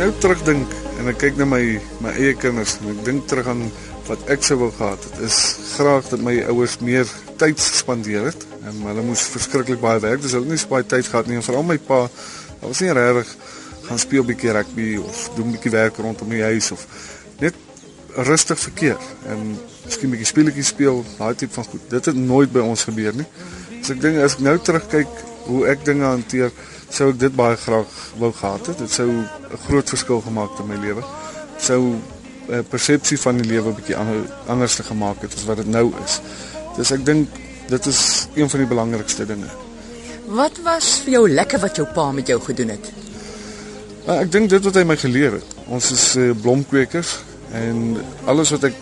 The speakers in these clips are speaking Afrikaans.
nou terugdink en ek kyk na my my eie kinders en ek dink terug aan wat ek sou wou gehad het, is graag dat my ouers meer tyd spandeer het. En hulle moes verskriklik baie werk, dis hulle het nie baie tyd gehad nie en veral my pa, hy was nie regtig gaan speel bietjie rugby of doen bietjie werk rondom die huis of net rustig verkeer en miskien bietjie speletjies speel, daai tipe van goed. Dit het nooit by ons gebeur nie. So ek dink as ek nou terugkyk hoe ek dinge hanteer, sou ek dit baie graag wou gehad het. Dit sou 'n groot verskil gemaak het in my lewe. Sou 'n persepsie van die lewe bietjie anders te gemaak het as wat dit nou is. Dus ek dink dit is een van die belangrikste dinge. Wat was vir jou lekker wat jou pa met jou gedoen het? Uh, ek dink dit wat hy my geleer het. Ons is uh, blomkwekers en alles wat ek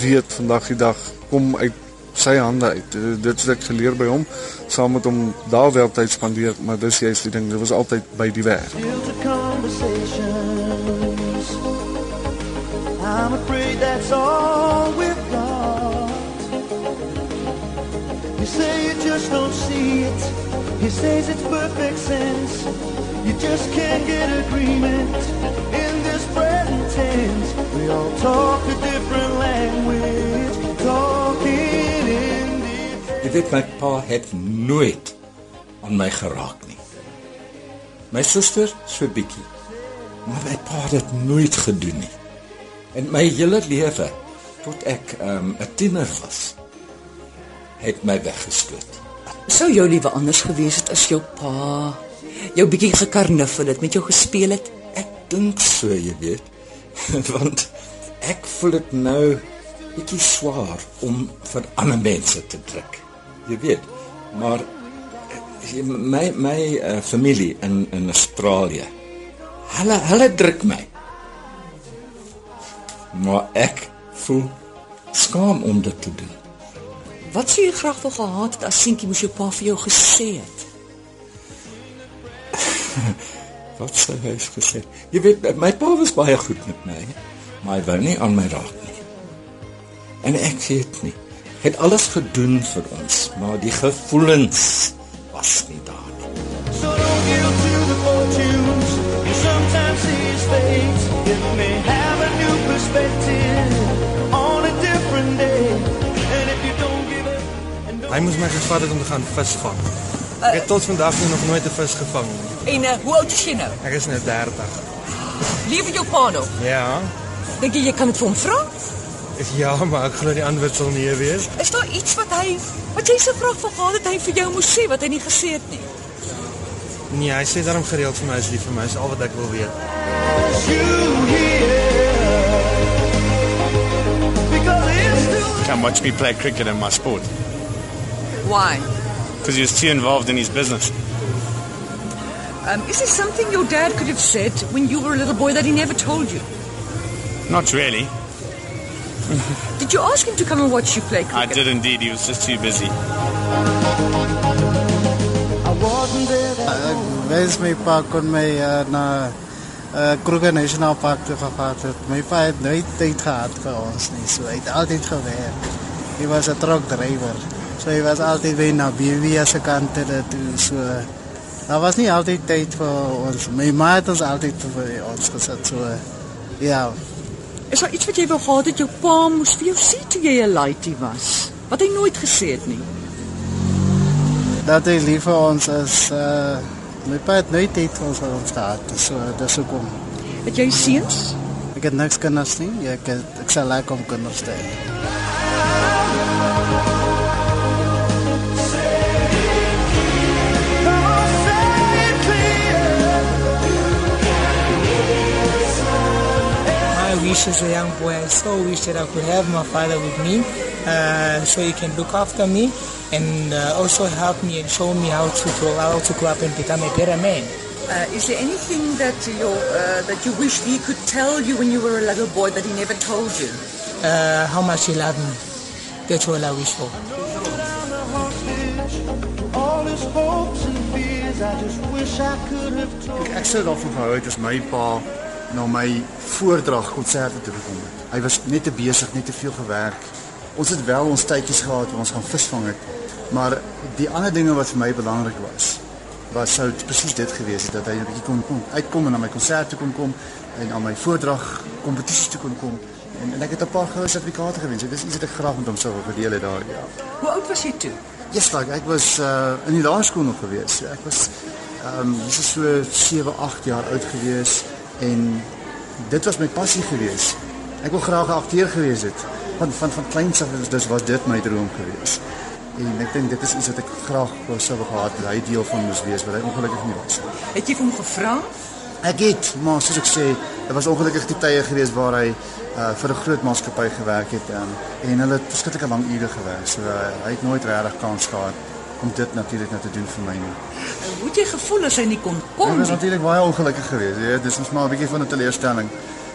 weet vandag die dag kom uit sy hande uit. Dit het ek geleer by hom saam met hom daar wel tyd spandeer, maar dis juist die ding, dit was altyd by die werk. I'm afraid that's all we've got. You say you just don't see it. He says it's perfect sense. You just can't get agreement in this present tense. We all talk a different language, Jy weet my pa het nooit aan my geraak nie. My suster so bietjie. Maar my pa het dit nooit gedoen nie. En my hele lewe tot ek ehm, 'n um, tiener was, het my weggestoot. Sou jou liewe anders gewees het as jou pa jou bietjie gekarnuffel het, met jou gespeel het? Ek dink so, jy weet. Want ek voel dit nou bietjie swaar om vir ander mense te druk. Jy weet, maar eh, my my uh, familie in in Australië. Hulle hulle druk my. Maar ek voel skaam om dit te doen. Wat sou jy graag wil gehad het as seentjie moes jou pa vir jou gesê het? Wat sou hy gesê? Jy weet my pa was baie goed met my, maar hy wou nie aan my raak nie. En ek weet nie. Het alles gedoen vir ons, maar die gevoelens was nie daar nie. So don't give to the fortunes. You sometimes see his face. It may have a new perspective on a different day. And if you don't give it Hy moes my gevat het om te gaan visvang. Ek het tot vandag nog nooit 'n vis gevang nie. En uh, hoe oud is jy nou? Ek is nou 30. Leef jou pa nog? Ja. Dink jy jy kan dit vir hom vra? Ja, maar ek glo die antwoord sal nee wees. Is daar iets wat hy wat jy so graag van gehad het hy vir jou moes sê wat hy nie gesê het nie? Nee, hy sê daarom gereeld vir my is lief vir my, is al wat ek wil weet. Come watch me play cricket in my sport. Why? Because he was too involved in his business. Um, is there something your dad could have said when you were a little boy that he never told you? Not really. Did you ask him to come and watch you play cricket? I did indeed. He was just too busy. Ek wens my pa kon my uh, na uh, Kruger National Park toe gevat het. My pa het nooit tyd gehad vir ons nie. So hy het altyd gewerk. Hy was 'n truck driver. So hy was altyd by na BW se kant toe. So daar was nie altyd tyd vir ons. My ma het ons altyd vir ons gesit. So ja. Is daar iets wat jy wou gehad het jou pa moes vir jou sê toe jy 'n laaitie was? Wat hy nooit gesê het nie. Dat hy lief vir ons is. Uh, my pa het nooit vir ons, vir ons gehad. So dis hoekom. Het jy seuns? Ek het niks kinders nie. Ek het, ek sal lekker om kinders te hê. Wish as a young boy, I so wish that I could have my father with me, uh, so he can look after me and uh, also help me and show me how to grow, how to grow up and become a better man. Uh, is there anything that you uh, that you wish he could tell you when you were a little boy that he never told you? Uh, how much he loved me. That's all I wish for. All his hopes and fears, I just wish I could have told. Ek, ek daarvan gehou het as my pa na my voordrag konserte toe gekom het. Hy was net te besig, net te veel gewerk. Ons het wel ons tydjies gehad waar ons gaan visvang het, maar die ander dinge wat vir my belangrik was, was sou presies dit gewees het dat hy 'n bietjie kon kom uitkom en na my konsert toe kon kom en aan my voordrag kompetisies toe kon kom. En, en ek het 'n paar goue sertifikate gewen. So dis iets wat ek graag met hom sou wil verdeel het daar. Ja. Hoe oud was jy toe? Yes, like, ek was uh in die laerskool nog gewees. Ek was ehm um, dis is so 7, 8 jaar oud gewees en dit was my passie gewees. Ek wou graag 'n akteur gewees het. Van van van kleins af was dis was dit my droom gewees. En ek dink dit is iets wat ek graag wou sou gehad het hy deel van moes wees, maar hy ongelukkig nie was. Het jy vir hom gevra? Ek het, maar soos ek sê, dit was ongelukkig die tye gewees waar hy uh vir 'n groot maatskappy gewerk het um, en hulle het verskriklik lank ure gewerk. So uh, hy het nooit regtig kans gehad om dit natuurlik net te doen vir my nie. Hoe het jy gevoel as hy nie kon kom Ek was nie? natuurlik baie ongelukkig geweest. Jy weet, dis ons maar 'n bietjie van 'n teleurstelling.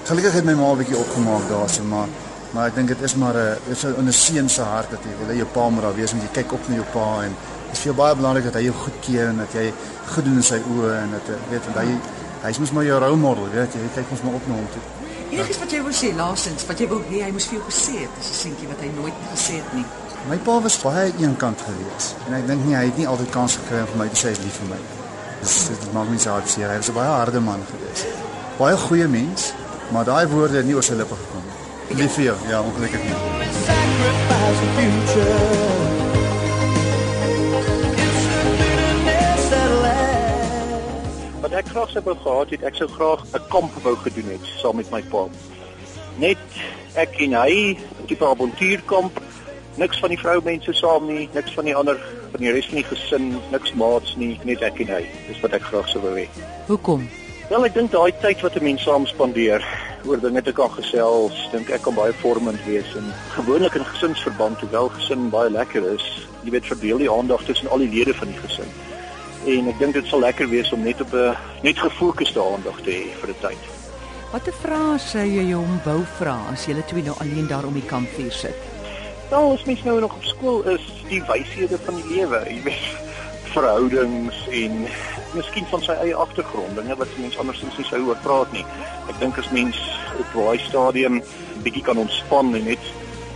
Gelukkig het my ma 'n bietjie opgemaak daarso, maar maar ek dink dit is maar 'n dit is 'n seun se hart dat jy wil hê jou pa moet daar wees en jy kyk op na jou pa en dit is vir jou baie belangrik dat hy jou goedkeur en dat jy goed doen in sy oë en dat jy weet want hy hy's mos maar jou rolmodel, weet jy. Jy kyk ons maar op na hom toe. Enigiets wat jy wou sê laasens, wat jy wou hê hy moes vir jou gesê het, is 'n seentjie wat hy nooit gesê het nie. My pa was baie eenkant geweest en ek dink nie hy het nie altyd kans gekry om vir my te sê hy is lief vir my. Dis dit maak my so hartseer. Hy was 'n baie harde man geweest. Baie goeie mens, maar daai woorde het nie oor sy lippe gekom nie. Lief vir jou, ja, ongelukkig nie. Wat ek graag sou wou gehad het, ek sou graag 'n kamp wou gedoen het saam met my pa. Net ek en hy, 'n tipe avontuurkamp. Niks van die vroumense saam nie, niks van die ander van die res van die gesin, niks maats nie, net ek en hy. Dis wat ek graag sou wou hê. Hoekom? Wel, ek dink daai tyd wat 'n mens saam spandeer oor dinge te kan gesels, dink ek kan baie vormend wees en gewoonlik in gesinsverband, hoewel gesin baie lekker is, jy weet verdeel die aandag tussen al die lede van die gesin. En ek dink dit sal lekker wees om net op 'n net gefokusde aandag te hê vir 'n tyd. Watter vrae sou jy hom wou vra as julle twee nou alleen daar om die kampvuur sit? Nou, as mens nou nog op skool is, die wyshede van die lewe, jy weet, verhoudings en miskien van sy eie agtergrond, dinge wat mens andersins nie sou oor praat nie. Ek dink as mens op daai stadium bietjie kan ontspan en net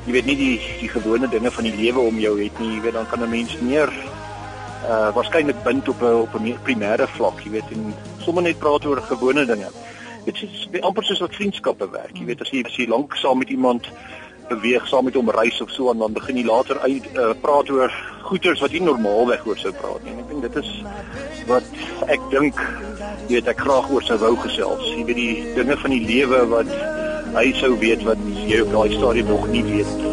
jy weet nie die die gewone dinge van die lewe om jou het nie, jy weet dan kan 'n mens meer uh waarskynlik bind op 'n op 'n primêre vlak, jy weet, en sommer net praat oor gewone dinge. Dit is amper soos wat vriendskappe werk. Jy weet as jy as jy lank saam met iemand beweeg, saam met hom reis of so en dan begin jy later uit uh, praat oor goeters wat jy normaalweg oor sou praat nie. Ek dink dit is wat ek dink jy weet ek graag oor sou wou gesels. Jy weet die dinge van die lewe wat hy sou weet wat jy op daai stadium nog nie weet nie.